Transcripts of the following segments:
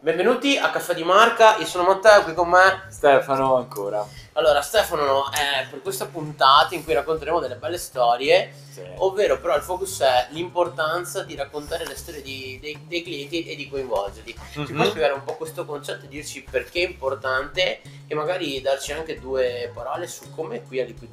Benvenuti a Caffè di Marca, io sono Matteo, qui con me Stefano ancora. Allora Stefano, eh, per questa puntata in cui racconteremo delle belle storie, Sì. ovvero però il focus è l'importanza di raccontare le storie di- dei, dei clienti e di coinvolgerli. Ci Mhm. puoi spiegare un po' questo concetto e dirci perché è importante e magari darci anche due parole su come qui a Liquid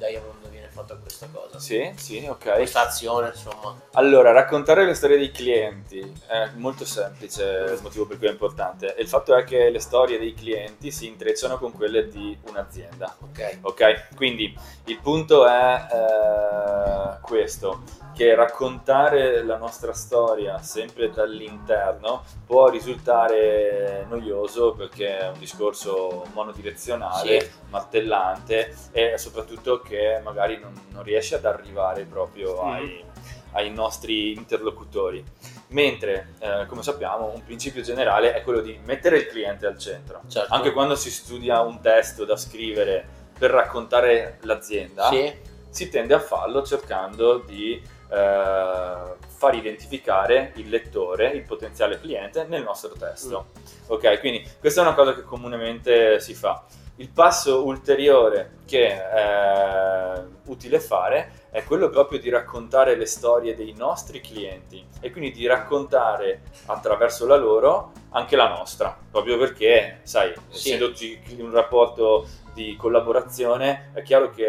Fatta questa cosa? Sì, sì, ok. Questa azione, insomma. Allora, raccontare le storie dei clienti è molto semplice, il motivo per cui è importante. E il fatto è che le storie dei clienti si intrecciano con quelle di un'azienda. Ok. Ok, quindi il punto è eh, questo, che raccontare la nostra storia sempre dall'interno può risultare noioso perché è un discorso monodirezionale, Sì. martellante e soprattutto che magari non, non riesce ad arrivare proprio Mhm. ai, ai nostri interlocutori. Mentre, eh, come sappiamo, un principio generale è quello di mettere il cliente al centro. Certo. Anche quando si studia un testo da scrivere per raccontare l'azienda, Sì. si tende a farlo cercando di eh, far identificare il lettore, il potenziale cliente nel nostro testo. Ok, quindi questa è una cosa che comunemente si fa. Il passo ulteriore che è utile fare è quello proprio di raccontare le storie dei nostri clienti e quindi di raccontare attraverso la loro anche la nostra, proprio perché, sai, Sì. essendoci un rapporto di collaborazione, è chiaro che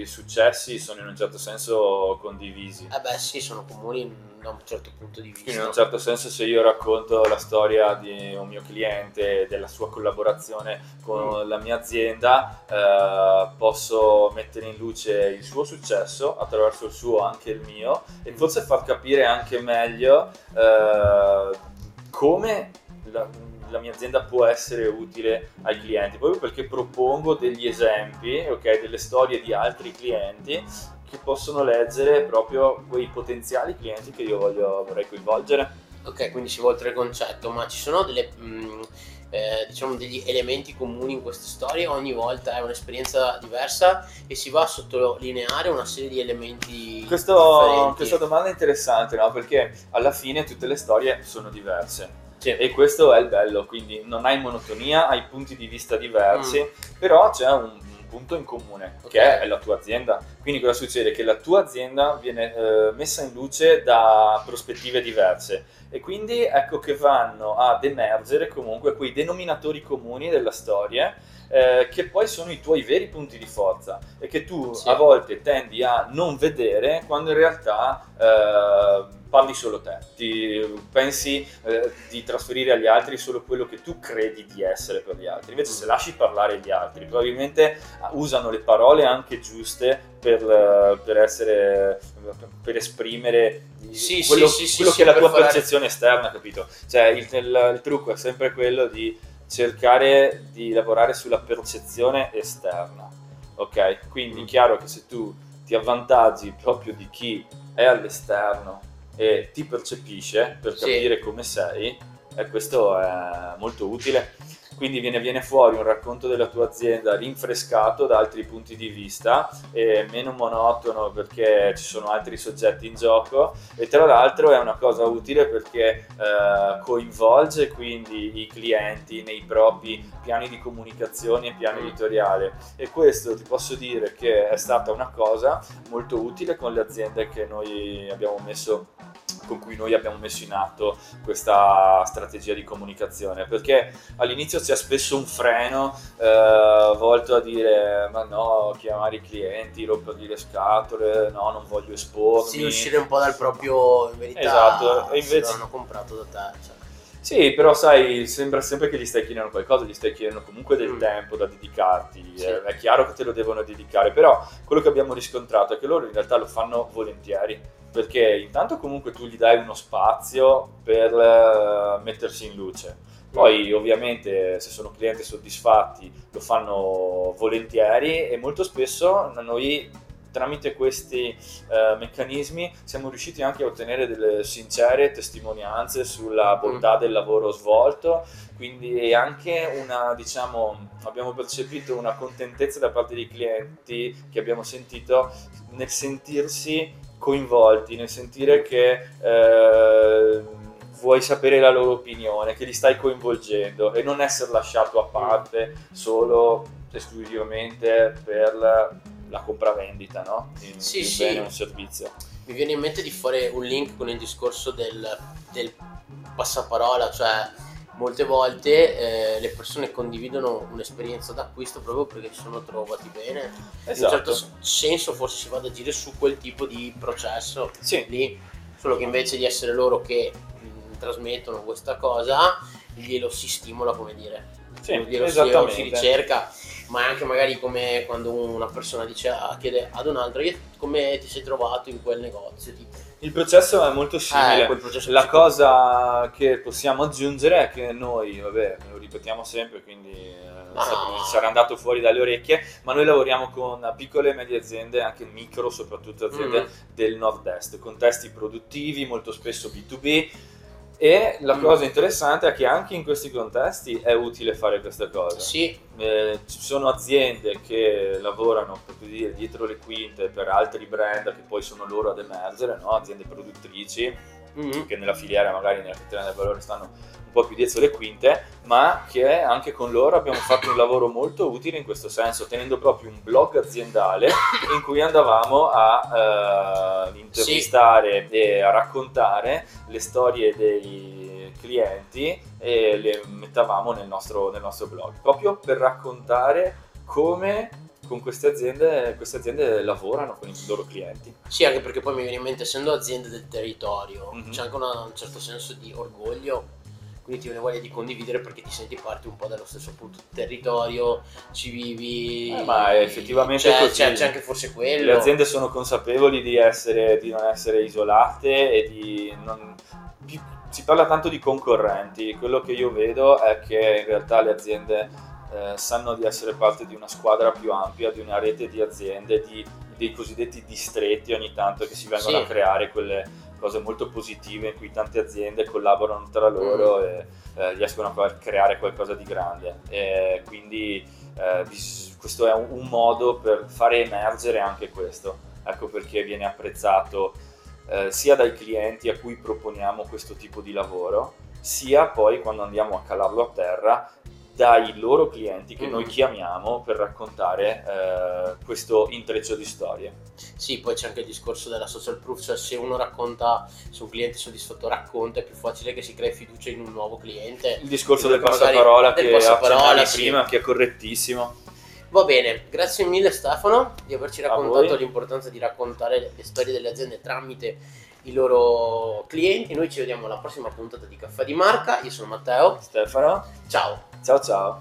i successi sono in un certo senso condivisi. Eh beh sì, sono comuni da un certo punto di vista. Quindi in un certo senso se io racconto la storia di un mio cliente, della sua collaborazione con la mia azienda, eh, posso mettere in luce il suo successo attraverso il suo anche il mio e forse far capire anche meglio eh, come la, la mia azienda può essere utile ai clienti, proprio perché propongo degli esempi, ok, delle storie di altri clienti che possono leggere proprio quei potenziali clienti che io voglio, vorrei coinvolgere. Ok, quindi si va oltre il concetto, ma ci sono delle, mh, eh, diciamo degli elementi comuni in queste storie, ogni volta è un'esperienza diversa e si va a sottolineare una serie di elementi Questo- questa domanda è interessante, no? Perché alla fine tutte le storie sono diverse. Sì. E questo è il bello, quindi non hai monotonia, hai punti di vista diversi, però c'è un, un punto in comune, Ok. che è la tua azienda. Quindi cosa succede? Che la tua azienda viene eh, messa in luce da prospettive diverse e quindi ecco che vanno ad emergere comunque quei denominatori comuni della storia eh, che poi sono i tuoi veri punti di forza e che tu Sì. a volte tendi a non vedere quando in realtà eh, parli solo te, ti pensi eh, di trasferire agli altri solo quello che tu credi di essere per gli altri. Invece se lasci parlare gli altri, probabilmente ah, usano le parole anche giuste per, eh, per essere per esprimere Sì, quello, sì, sì, quello che è la per tua fare- percezione esterna, capito? Cioè il, il- il trucco è sempre quello di cercare di lavorare sulla percezione esterna, ok? Quindi Mm. chiaro che se tu ti avvantaggi proprio di chi è all'esterno e ti percepisce per capire come sei, e questo è molto utile. Quindi viene, viene fuori un racconto della tua azienda rinfrescato da altri punti di vista meno monotono perché ci sono altri soggetti in gioco e tra l'altro è una cosa utile perché eh, coinvolge quindi i clienti nei propri piani di comunicazione e piano editoriale. E questo ti posso dire che è stata una cosa molto utile con le aziende che noi abbiamo messo con cui noi abbiamo messo in atto questa strategia di comunicazione perché all'inizio c'è spesso un freno eh, volto a dire ma no chiamare i clienti rompergli le scatole no non voglio espormi Sì, uscire un po' dal proprio in verità Esatto, e se invece- l'hanno comprato da te. Cioè. Sì, però sai, sembra sempre che gli stai chiedendo qualcosa, gli stai chiedendo comunque del Mm. tempo da dedicarti, Sì. eh, è chiaro che te lo devono dedicare, però quello che abbiamo riscontrato è che loro in realtà lo fanno volentieri, perché intanto comunque tu gli dai uno spazio per eh, mettersi in luce. Poi ovviamente se sono clienti soddisfatti lo fanno volentieri e molto spesso noi tramite questi eh, meccanismi siamo riusciti anche a ottenere delle sincere testimonianze sulla bontà del lavoro svolto, quindi è anche una, diciamo, abbiamo percepito una contentezza da parte dei clienti che abbiamo sentito nel sentirsi coinvolti, nel sentire che eh, vuoi sapere la loro opinione, che li stai coinvolgendo e non essere lasciato a parte solo esclusivamente per la compravendita, no? Di, Sì, di un sì. bene un servizio. Mi viene in mente di fare un link con il discorso del, del passaparola, cioè molte volte eh, le persone condividono un'esperienza d'acquisto proprio perché si sono trovati bene. In un Esatto. certo s- senso forse si va ad agire su quel tipo di processo Sì, lì, solo che invece di essere loro che mh, trasmettono questa cosa, glielo si stimola, come dire. sì, glielo si, si ricerca, ma è anche magari come quando una persona dice, ah, chiede ad un'altra, "Io come ti sei trovato in quel negozio? Tipo, Il processo è molto simile. Eh, quel processo La cosa che possiamo aggiungere è che noi, vabbè, lo ripetiamo sempre, quindi eh, No, sa- no. sarà andato fuori dalle orecchie, ma noi lavoriamo con piccole e medie aziende, anche micro, soprattutto aziende Mm. del nord-est, contesti produttivi, molto spesso B2B. E la cosa interessante è che anche in questi contesti è utile fare questa cosa. Sì, Eh, ci sono aziende che lavorano dire, dietro le quinte per altri brand che poi sono loro ad emergere, no? aziende produttrici Mhm. che nella filiera magari nella catena del valore stanno un po' più dietro le quinte, ma che anche con loro abbiamo fatto un lavoro molto utile in questo senso, tenendo proprio un blog aziendale in cui andavamo a eh, intervistare e a raccontare le storie dei clienti e le mettavamo nel nostro, nel nostro blog, proprio per raccontare come con queste aziende, queste aziende lavorano con i loro clienti. sì, anche perché poi mi viene in mente, essendo aziende del territorio, Mhm. c'è anche una- un certo senso di orgoglio, quindi ti viene voglia di condividere perché ti senti parte un po' dello stesso appunto territorio, ci vivi... Eh, ma effettivamente c'è, c'è, c'è anche forse quello. Le aziende sono consapevoli di, essere, di non essere isolate e di non... di- si parla tanto di concorrenti, quello che io vedo è che in realtà le aziende eh, sanno di essere parte di una squadra più ampia, di una rete di aziende, di, dei cosiddetti distretti ogni tanto che si vengono Sì. a creare quelle cose molto positive in cui tante aziende collaborano tra loro Mm. e eh, riescono a creare qualcosa di grande. E quindi eh, questo è un, un modo per fare emergere anche questo. Ecco perché viene apprezzato eh, sia dai clienti a cui proponiamo questo tipo di lavoro, sia poi quando andiamo a calarlo a terra dai loro clienti che noi Mhm. chiamiamo per raccontare eh, questo intreccio di storie. Sì, poi c'è anche il discorso della social proof, cioè se uno racconta, se un cliente soddisfatto racconta, è più facile che si crei fiducia in un nuovo cliente. Il discorso del passaparola che accennavi sì. prima, che è correttissimo. Va bene, grazie mille Stefano di averci raccontato l'importanza di raccontare le storie delle aziende tramite i loro clienti. Noi ci vediamo alla prossima puntata di Caffè di Marca. Io sono Matteo. Stefano, Ciao. Ciao ciao.